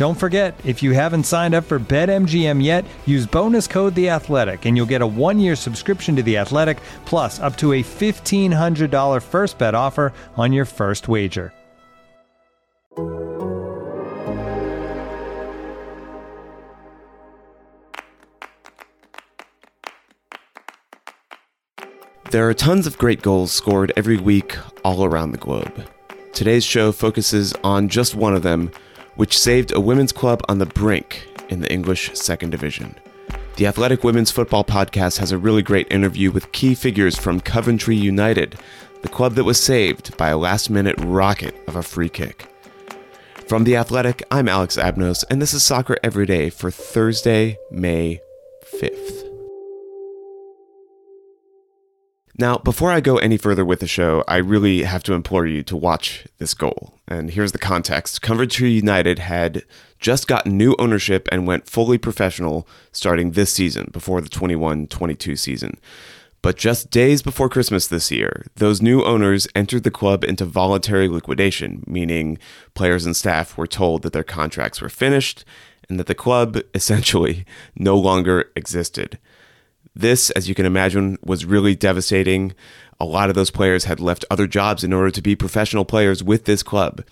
Don't forget, if you haven't signed up for BetMGM yet, use bonus code The Athletic, and you'll get a one-year subscription to The Athletic, plus up to a fifteen hundred dollar first bet offer on your first wager. There are tons of great goals scored every week all around the globe. Today's show focuses on just one of them, which saved a women's club on the brink in the English Second Division. The Athletic Women's Football Podcast has a really great interview with key figures from Coventry United, the club that was saved by a last minute rocket of a free kick. From The Athletic, I'm Alex Abnos, and this is Soccer Every Day for Thursday, May 5th. Now, before I go any further with the show, I really have to implore you to watch this goal. And here's the context Coventry United had just gotten new ownership and went fully professional starting this season, before the 21 22 season. But just days before Christmas this year, those new owners entered the club into voluntary liquidation, meaning players and staff were told that their contracts were finished and that the club essentially no longer existed. This, as you can imagine, was really devastating. A lot of those players had left other jobs in order to be professional players with this club.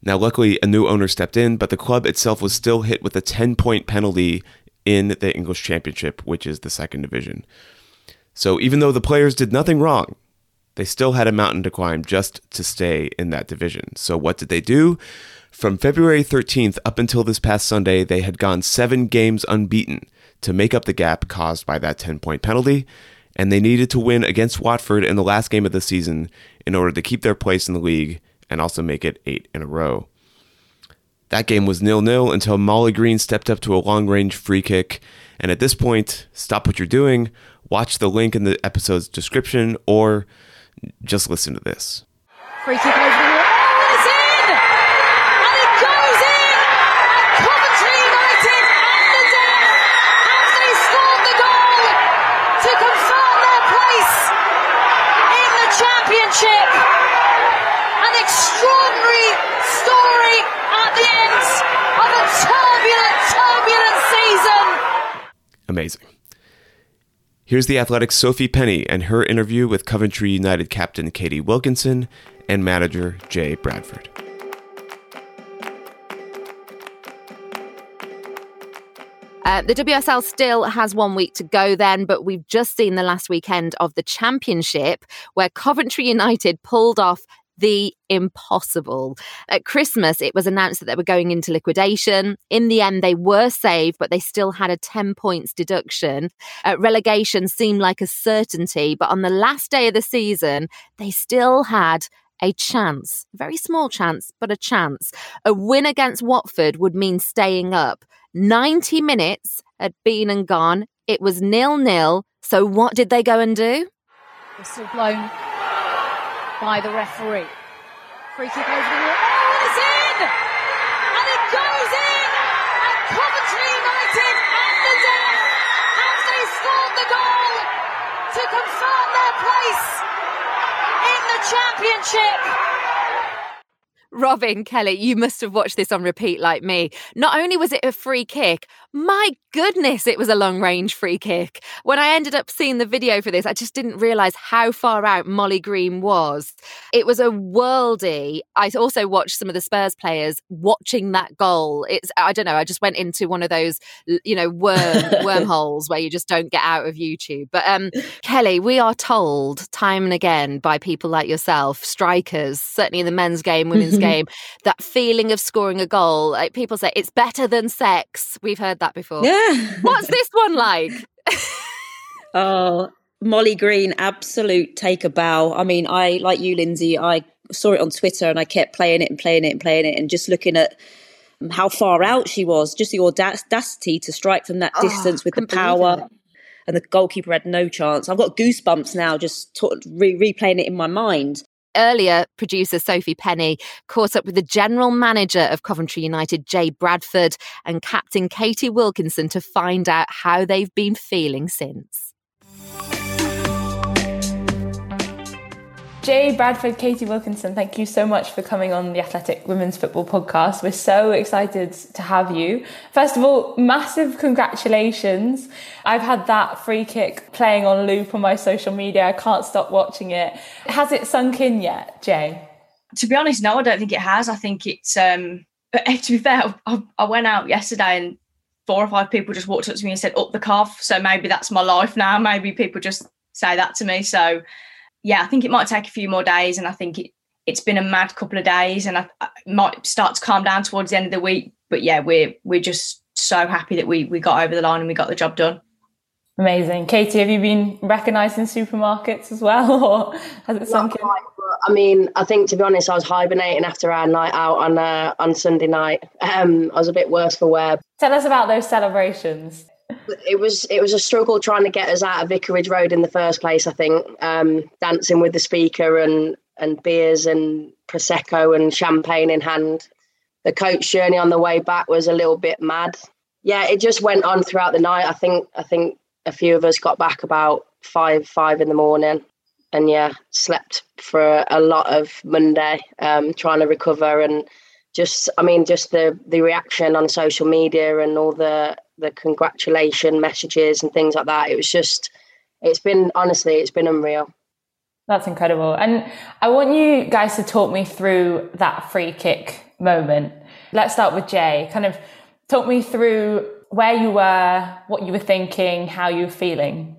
Now, luckily, a new owner stepped in, but the club itself was still hit with a 10 point penalty in the English Championship, which is the second division. So, even though the players did nothing wrong, they still had a mountain to climb just to stay in that division. So, what did they do? From February 13th up until this past Sunday, they had gone seven games unbeaten to make up the gap caused by that 10 point penalty, and they needed to win against Watford in the last game of the season in order to keep their place in the league and also make it eight in a row. That game was nil nil until Molly Green stepped up to a long range free kick. And at this point, stop what you're doing, watch the link in the episode's description, or just listen to this. Free kick over the wall. Oh, it's in! And it goes in! And Coventry United and the death as they scored the goal to confirm their place in the championship. An extraordinary story at the end of a turbulent, turbulent season. Amazing. Here's the Athletic's Sophie Penny and her interview with Coventry United captain Katie Wilkinson and manager Jay Bradford. Uh, the WSL still has one week to go then, but we've just seen the last weekend of the championship where Coventry United pulled off the impossible. At Christmas, it was announced that they were going into liquidation. In the end, they were saved, but they still had a 10 points deduction. Uh, relegation seemed like a certainty, but on the last day of the season, they still had a chance, a very small chance, but a chance. A win against Watford would mean staying up. 90 minutes had been and gone. It was nil nil. So, what did they go and do? Whistle blown by the referee. Free kick over the wall. Oh, it's in! And it goes in! And Coventry United and the death as they scored the goal to confirm their place in the championship. Robin Kelly, you must have watched this on repeat like me. Not only was it a free kick, my goodness, it was a long range free kick. When I ended up seeing the video for this, I just didn't realise how far out Molly Green was. It was a worldy. I also watched some of the Spurs players watching that goal. It's, I don't know, I just went into one of those, you know, worm, wormholes where you just don't get out of YouTube. But um, Kelly, we are told time and again by people like yourself, strikers, certainly in the men's game, women's Mm-hmm. game, that feeling of scoring a goal. Like people say it's better than sex. We've heard that before. Yeah. What's this one like? oh, Molly Green, absolute take a bow. I mean, I like you, Lindsay. I saw it on Twitter and I kept playing it and playing it and playing it and just looking at how far out she was. Just the audacity to strike from that Oh, distance with the power. And the goalkeeper had no chance. I've got goosebumps now just t- re- replaying it in my mind. Earlier, producer Sophie Penny caught up with the general manager of Coventry United, Jay Bradford, and captain Katie Wilkinson to find out how they've been feeling since. Jay Bradford, Katie Wilkinson, thank you so much for coming on the Athletic Women's Football Podcast. We're so excited to have you. First of all, massive congratulations. I've had that free kick playing on loop on my social media. I can't stop watching it. Has it sunk in yet, Jay? to be honest, no, I don't think it has. I think it's. um But to be fair, I, I went out yesterday and four or five people just walked up to me and said, "Up the calf." So maybe that's my life now. Maybe people just say that to me. So yeah, I think it might take a few more days, and I think it it's been a mad couple of days, and I, I might start to calm down towards the end of the week. But yeah, we're we're just so happy that we we got over the line and we got the job done. Amazing. Katie, have you been recognised in supermarkets as well, or has it sunk in? I mean, I think to be honest, I was hibernating after our night out on uh, on Sunday night. Um, I was a bit worse for wear. Tell us about those celebrations. It was it was a struggle trying to get us out of Vicarage Road in the first place. I think um, dancing with the speaker and and beers and prosecco and champagne in hand. The coach journey on the way back was a little bit mad. Yeah, it just went on throughout the night. I think I think a few of us got back about five five in the morning, and yeah, slept for a lot of Monday, um, trying to recover and just I mean just the the reaction on social media and all the the congratulation messages and things like that. It was just it's been honestly it's been unreal. That's incredible. And I want you guys to talk me through that free kick moment. Let's start with Jay. Kind of talk me through where you were, what you were thinking, how you were feeling.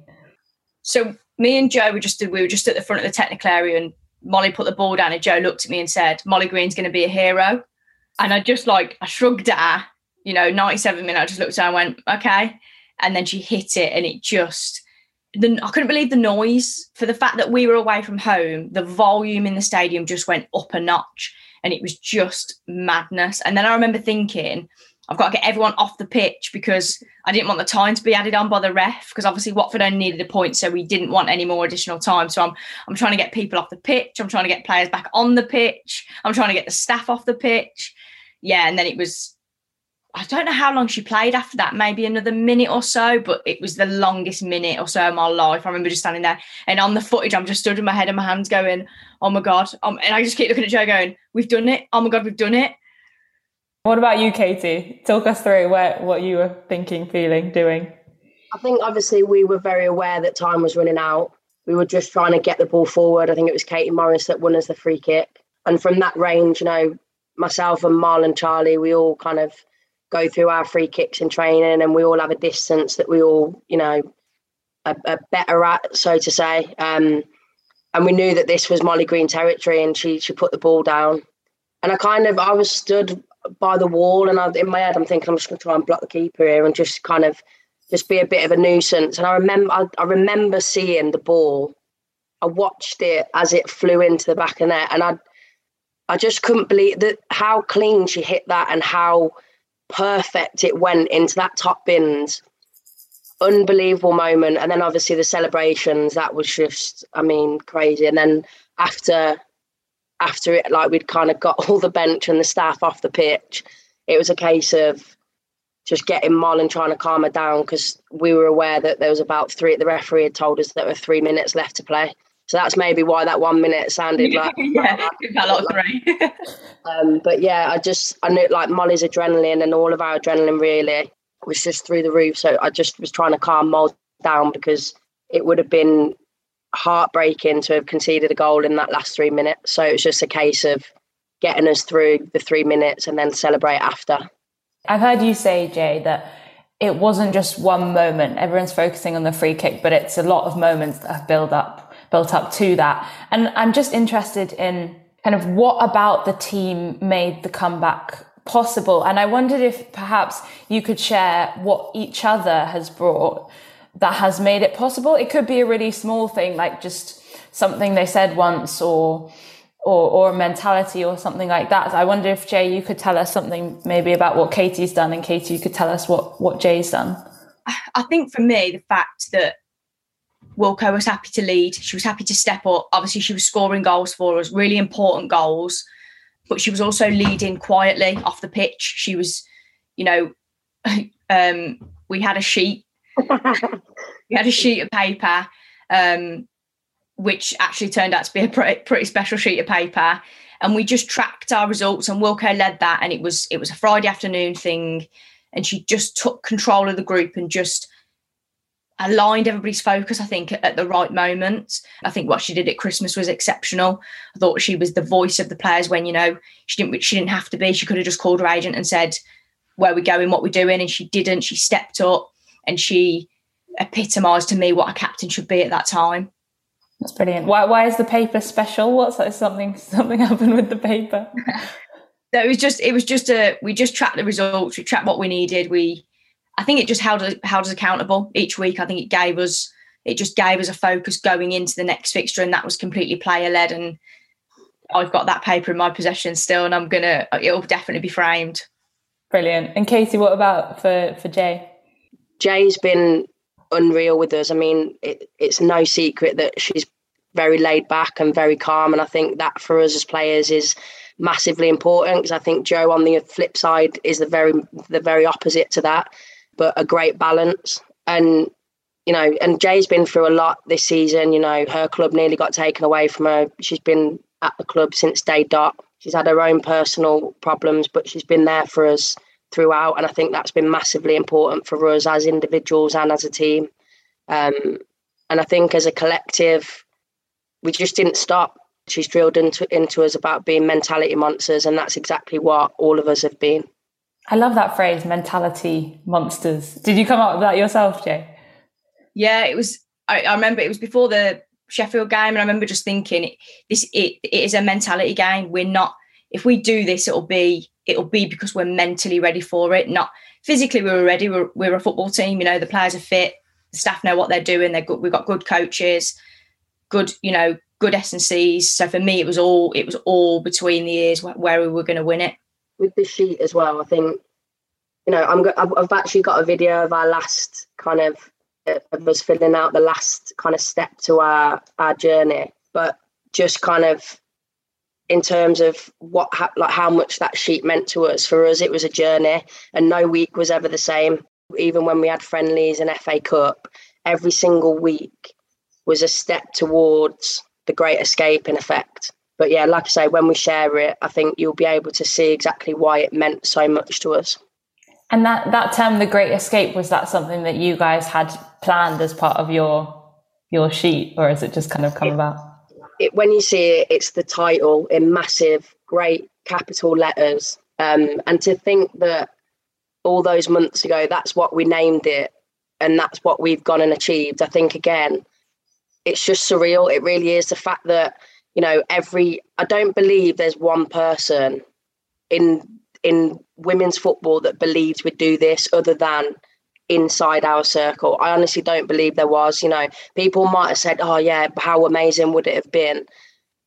So me and Joe were just we were just at the front of the technical area, and Molly put the ball down, and Joe looked at me and said, "Molly Green's going to be a hero." And I just like I shrugged at her, you know, 97 minutes. I just looked at her and went, "Okay," and then she hit it, and it just. The, I couldn't believe the noise for the fact that we were away from home. The volume in the stadium just went up a notch, and it was just madness. And then I remember thinking, I've got to get everyone off the pitch because I didn't want the time to be added on by the ref because obviously Watford only needed a point, so we didn't want any more additional time. So I'm I'm trying to get people off the pitch. I'm trying to get players back on the pitch. I'm trying to get the staff off the pitch. Yeah, and then it was. I don't know how long she played after that, maybe another minute or so, but it was the longest minute or so of my life. I remember just standing there and on the footage, I'm just stood with my head and my hands going, oh my God. Um, and I just keep looking at Joe going, we've done it. Oh my God, we've done it. What about you, Katie? Talk us through where, what you were thinking, feeling, doing. I think obviously we were very aware that time was running out. We were just trying to get the ball forward. I think it was Katie Morris that won us the free kick. And from that range, you know, myself and Marlon Charlie, we all kind of go through our free kicks in training and we all have a distance that we all, you know, are, are better at, so to say. Um, and we knew that this was Molly Green territory and she she put the ball down. And I kind of I was stood by the wall and I, in my head I'm thinking I'm just going to try and block the keeper here and just kind of just be a bit of a nuisance. And I remember I, I remember seeing the ball. I watched it as it flew into the back of net and I I just couldn't believe that how clean she hit that and how perfect it went into that top bins. Unbelievable moment. And then obviously the celebrations, that was just, I mean, crazy. And then after after it, like we'd kind of got all the bench and the staff off the pitch, it was a case of just getting and trying to calm her down because we were aware that there was about three. The referee had told us there were three minutes left to play, So that's maybe why that one minute sounded like yeah, that lot three. um, but yeah, I just I knew like Molly's adrenaline and all of our adrenaline really was just through the roof. So I just was trying to calm Mold down because it would have been heartbreaking to have conceded a goal in that last three minutes. So it was just a case of getting us through the three minutes and then celebrate after. I've heard you say, Jay, that it wasn't just one moment. Everyone's focusing on the free kick, but it's a lot of moments that have built up, built up to that. And I'm just interested in kind of what about the team made the comeback possible. And I wondered if perhaps you could share what each other has brought that has made it possible. It could be a really small thing, like just something they said once or or, or a mentality or something like that. I wonder if Jay, you could tell us something maybe about what Katie's done, and Katie, you could tell us what what Jay's done. I think for me, the fact that Wilco was happy to lead, she was happy to step up. Obviously, she was scoring goals for us, really important goals, but she was also leading quietly off the pitch. She was, you know, um, we had a sheet, we had a sheet of paper. Um, which actually turned out to be a pretty, pretty special sheet of paper. And we just tracked our results, and Wilco led that. And it was it was a Friday afternoon thing, and she just took control of the group and just aligned everybody's focus. I think at the right moment. I think what she did at Christmas was exceptional. I thought she was the voice of the players when you know she didn't she didn't have to be. She could have just called her agent and said where we're going, what we're doing, and she didn't. She stepped up and she epitomised to me what a captain should be at that time. That's brilliant. Why, why is the paper special? What's that? Something something happened with the paper. so it was just it was just a we just tracked the results. We tracked what we needed. We I think it just held us held us accountable each week. I think it gave us it just gave us a focus going into the next fixture, and that was completely player led. And I've got that paper in my possession still, and I'm gonna it'll definitely be framed. Brilliant. And Casey, what about for for Jay? Jay's been unreal with us. I mean, it, it's no secret that she's very laid back and very calm. And I think that for us as players is massively important because I think Joe on the flip side is the very the very opposite to that, but a great balance. And you know, and Jay's been through a lot this season. You know, her club nearly got taken away from her. She's been at the club since day dot. She's had her own personal problems, but she's been there for us throughout. And I think that's been massively important for us as individuals and as a team. Um, and I think as a collective, we just didn't stop. She's drilled into, into us about being mentality monsters, and that's exactly what all of us have been. I love that phrase, mentality monsters. Did you come up with that yourself, Jay? Yeah, it was. I, I remember it was before the Sheffield game, and I remember just thinking, this it, it is a mentality game. We're not. If we do this, it'll be it'll be because we're mentally ready for it. Not physically, we were ready. We're, we're a football team. You know, the players are fit. The staff know what they're doing. They're good. We've got good coaches, good, you know, good S and C's. So for me, it was all it was all between the ears where we were going to win it. With the sheet as well, I think you know I'm. I've actually got a video of our last kind of of us filling out the last kind of step to our our journey, but just kind of in terms of what like how much that sheet meant to us. For us, it was a journey, and no week was ever the same. Even when we had friendlies and FA Cup, every single week was a step towards the Great Escape, in effect. But yeah, like I say, when we share it, I think you'll be able to see exactly why it meant so much to us. And that that term, the Great Escape, was that something that you guys had planned as part of your your sheet, or has it just kind of come about? it, when you see it, it's the title in massive, great capital letters. Um, and to think that all those months ago, that's what we named it, and that's what we've gone and achieved. I think again, it's just surreal. It really is the fact that you know every. I don't believe there's one person in in women's football that believes we'd do this other than inside our circle. I honestly don't believe there was. You know, people might have said, "Oh yeah, how amazing would it have been?"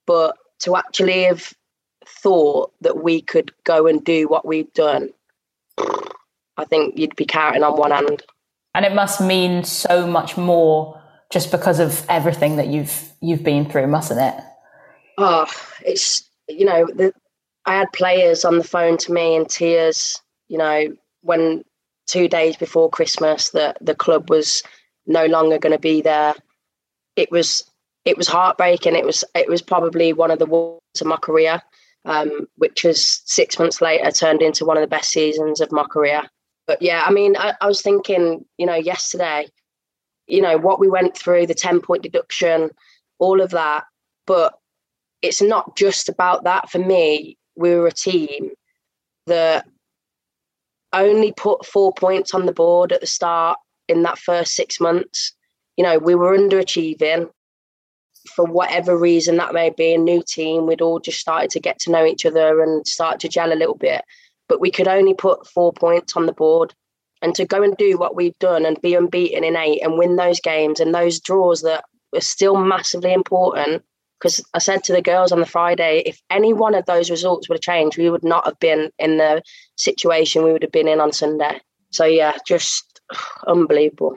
But to actually have thought that we could go and do what we've done, I think you'd be counting on one hand. And it must mean so much more just because of everything that you've you've been through, mustn't it? Oh, it's you know, the, I had players on the phone to me in tears. You know, when two days before Christmas that the club was no longer going to be there. It was it was heartbreaking. It was it was probably one of the worst of my career, um, which was six months later turned into one of the best seasons of my career. But yeah, I mean, I, I was thinking, you know, yesterday, you know, what we went through, the 10 point deduction, all of that. But it's not just about that. For me, we were a team that only put four points on the board at the start in that first six months. You know, we were underachieving for whatever reason that may be. A new team, we'd all just started to get to know each other and start to gel a little bit. But we could only put four points on the board. And to go and do what we've done and be unbeaten in eight and win those games and those draws that were still massively important. Because I said to the girls on the Friday, if any one of those results would have changed, we would not have been in the situation we would have been in on Sunday. So yeah, just unbelievable.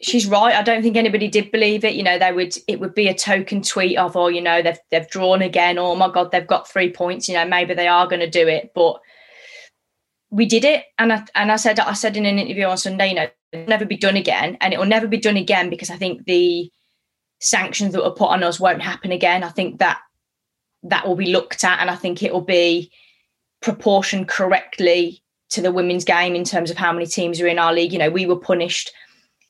She's right. I don't think anybody did believe it. You know, they would it would be a token tweet of, oh, you know, they've they've drawn again. Oh my God, they've got three points. You know, maybe they are going to do it. But we did it, and I and I said I said in an interview on Sunday, you know, it'll never be done again, and it will never be done again because I think the sanctions that were put on us won't happen again. I think that that will be looked at, and I think it will be proportioned correctly to the women's game in terms of how many teams are in our league. You know, we were punished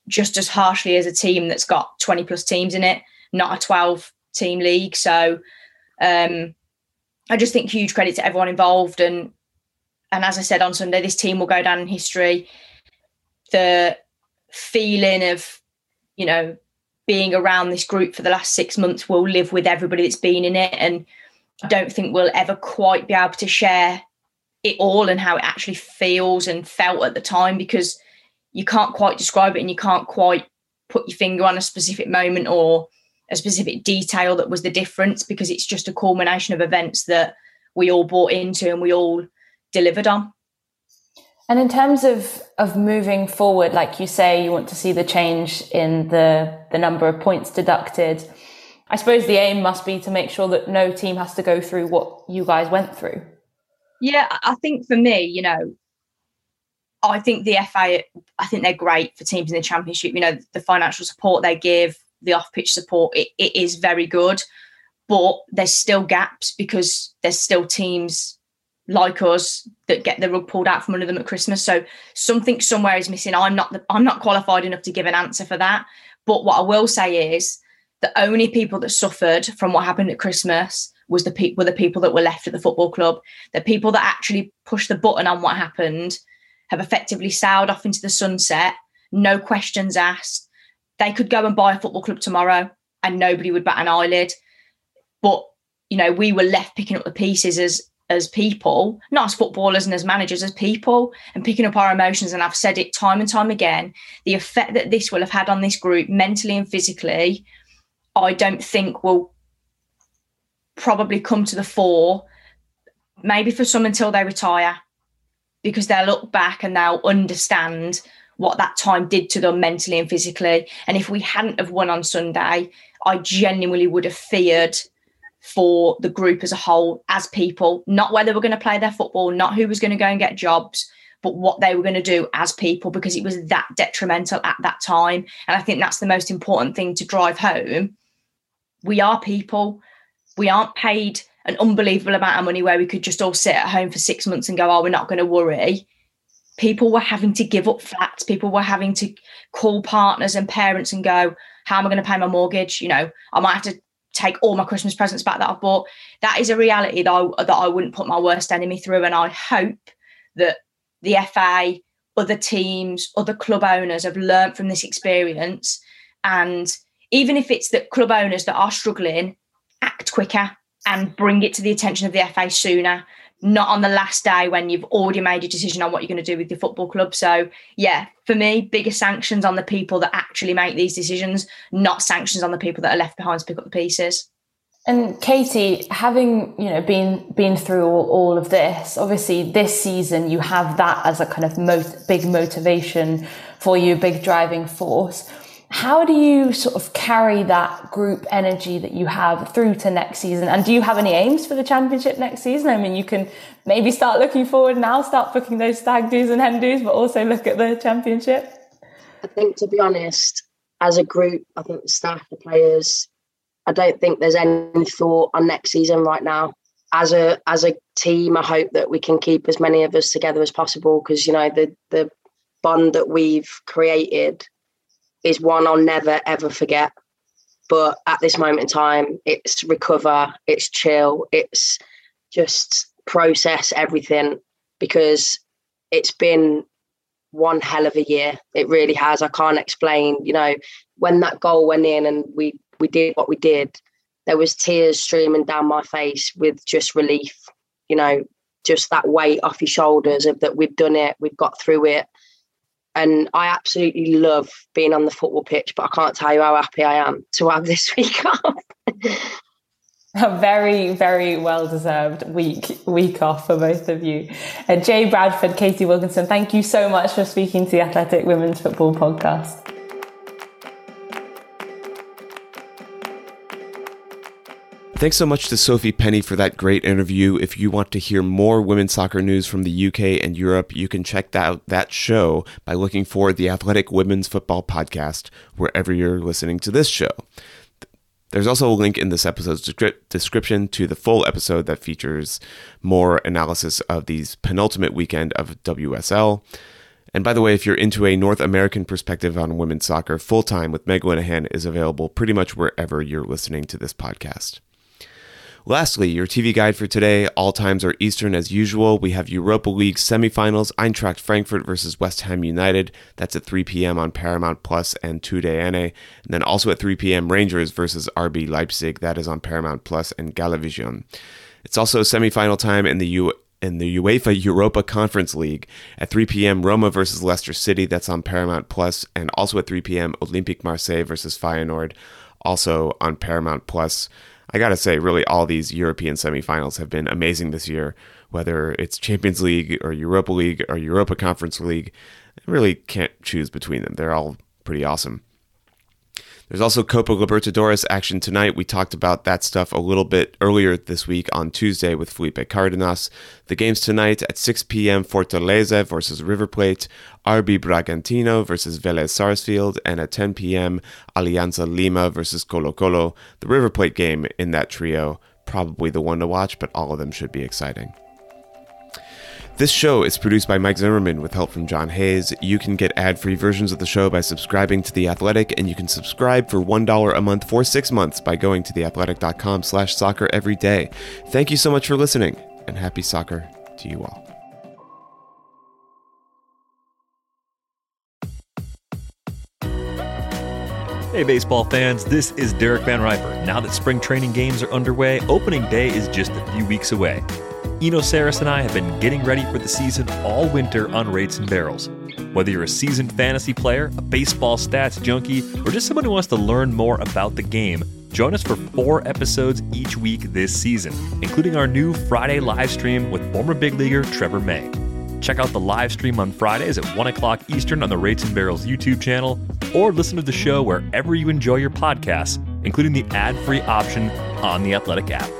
just as harshly as a team that's got 20 plus teams in it, not a 12 team league. So um, I just think huge credit to everyone involved. And and as I said on Sunday, this team will go down in history. The feeling of, you know, being around this group for the last six months will live with everybody that's been in it. And I don't think we'll ever quite be able to share it all and how it actually feels and felt at the time because you can't quite describe it and you can't quite put your finger on a specific moment or a specific detail that was the difference because it's just a culmination of events that we all bought into and we all delivered on. And in terms of of moving forward, like you say, you want to see the change in the the number of points deducted. I suppose the aim must be to make sure that no team has to go through what you guys went through. Yeah, I think for me, you know, I think the FA, I think they're great for teams in the championship. You know, the financial support they give, the off pitch support, it, it is very good. But there's still gaps because there's still teams like us that get the rug pulled out from under them at Christmas. So something somewhere is missing. I'm not the, I'm not qualified enough to give an answer for that. But what I will say is the only people that suffered from what happened at Christmas was the people were the people that were left at the football club. The people that actually pushed the button on what happened have effectively sailed off into the sunset, no questions asked. They could go and buy a football club tomorrow and nobody would bat an eyelid. But, you know, we were left picking up the pieces as as people, not as footballers and as managers, as people, and picking up our emotions. And I've said it time and time again the effect that this will have had on this group mentally and physically, I don't think will probably come to the fore, maybe for some until they retire because they'll look back and they'll understand what that time did to them mentally and physically. And if we hadn't have won on Sunday, I genuinely would have feared for the group as a whole, as people, not where they were going to play their football, not who was going to go and get jobs, but what they were going to do as people, because it was that detrimental at that time. And I think that's the most important thing to drive home. We are people. We aren't paid an unbelievable amount of money where we could just all sit at home for six months and go, oh, we're not going to worry. People were having to give up flats. People were having to call partners and parents and go, How am I going to pay my mortgage? You know, I might have to take all my Christmas presents back that I've bought. That is a reality that I, that I wouldn't put my worst enemy through. And I hope that the FA, other teams, other club owners have learned from this experience. And even if it's that club owners that are struggling, act quicker and bring it to the attention of the FA sooner not on the last day when you've already made a decision on what you're going to do with your football club. So, yeah, for me, bigger sanctions on the people that actually make these decisions, not sanctions on the people that are left behind to pick up the pieces. And Katie, having you know been been through all, all of this, obviously this season you have that as a kind of most big motivation for you, big driving force. How do you sort of carry that group energy that you have through to next season? And do you have any aims for the championship next season? I mean, you can maybe start looking forward now, start booking those stag do's and hen do's, but also look at the championship. I think, to be honest, as a group, I think the staff, the players, I don't think there's any thought on next season right now. As a as a team, I hope that we can keep as many of us together as possible because you know the the bond that we've created is one I'll never ever forget. But at this moment in time, it's recover, it's chill, it's just process everything because it's been one hell of a year. It really has. I can't explain. You know, when that goal went in and we we did what we did, there was tears streaming down my face with just relief. You know, just that weight off your shoulders of that we've done it, we've got through it, and I absolutely love being on the football pitch, but I can't tell you how happy I am to have this week off. A very, very well deserved week week off for both of you. Uh, Jay Bradford, Katie Wilkinson, thank you so much for speaking to the Athletic Women's Football Podcast. Thanks so much to Sophie Penny for that great interview. If you want to hear more women's soccer news from the UK and Europe, you can check out that show by looking for the Athletic Women's Football Podcast wherever you're listening to this show. There's also a link in this episode's description to the full episode that features more analysis of these penultimate weekend of WSL. And by the way, if you're into a North American perspective on women's soccer, Full Time with Meg Linehan is available pretty much wherever you're listening to this podcast. Lastly, your TV guide for today. All times are Eastern as usual. We have Europa League semifinals, Eintracht Frankfurt versus West Ham United. That's at 3 p.m. on Paramount Plus and TUDN. And then also at 3 p.m. Rangers versus RB Leipzig. That is on Paramount Plus and Galavision. It's also semifinal time in the U in the UEFA Europa Conference League at 3 p.m. Roma versus Leicester City. That's on Paramount Plus, and also at 3 p.m. Olympique Marseille versus Feyenoord, also on Paramount Plus. I gotta say, really, all these European semifinals have been amazing this year. Whether it's Champions League or Europa League or Europa Conference League, I really can't choose between them. They're all pretty awesome. There's also Copa Libertadores action tonight. We talked about that stuff a little bit earlier this week on Tuesday with Felipe Cardenas. The games tonight at 6 p.m. Fortaleza versus River Plate, RB Bragantino versus Vélez Sarsfield, and at 10 p.m. Alianza Lima versus Colo Colo. The River Plate game in that trio, probably the one to watch, but all of them should be exciting. This show is produced by Mike Zimmerman with help from John Hayes. You can get ad-free versions of the show by subscribing to The Athletic, and you can subscribe for $1 a month for six months by going to theathletic.com slash soccer every day. Thank you so much for listening, and happy soccer to you all. Hey, baseball fans, this is Derek Van Riper. Now that spring training games are underway, opening day is just a few weeks away. Eno Sarris and I have been getting ready for the season all winter on Rates and Barrels. Whether you're a seasoned fantasy player, a baseball stats junkie, or just someone who wants to learn more about the game, join us for four episodes each week this season, including our new Friday live stream with former big leaguer Trevor May. Check out the live stream on Fridays at 1 o'clock Eastern on the Rates and Barrels YouTube channel, or listen to the show wherever you enjoy your podcasts, including the ad free option on the Athletic app.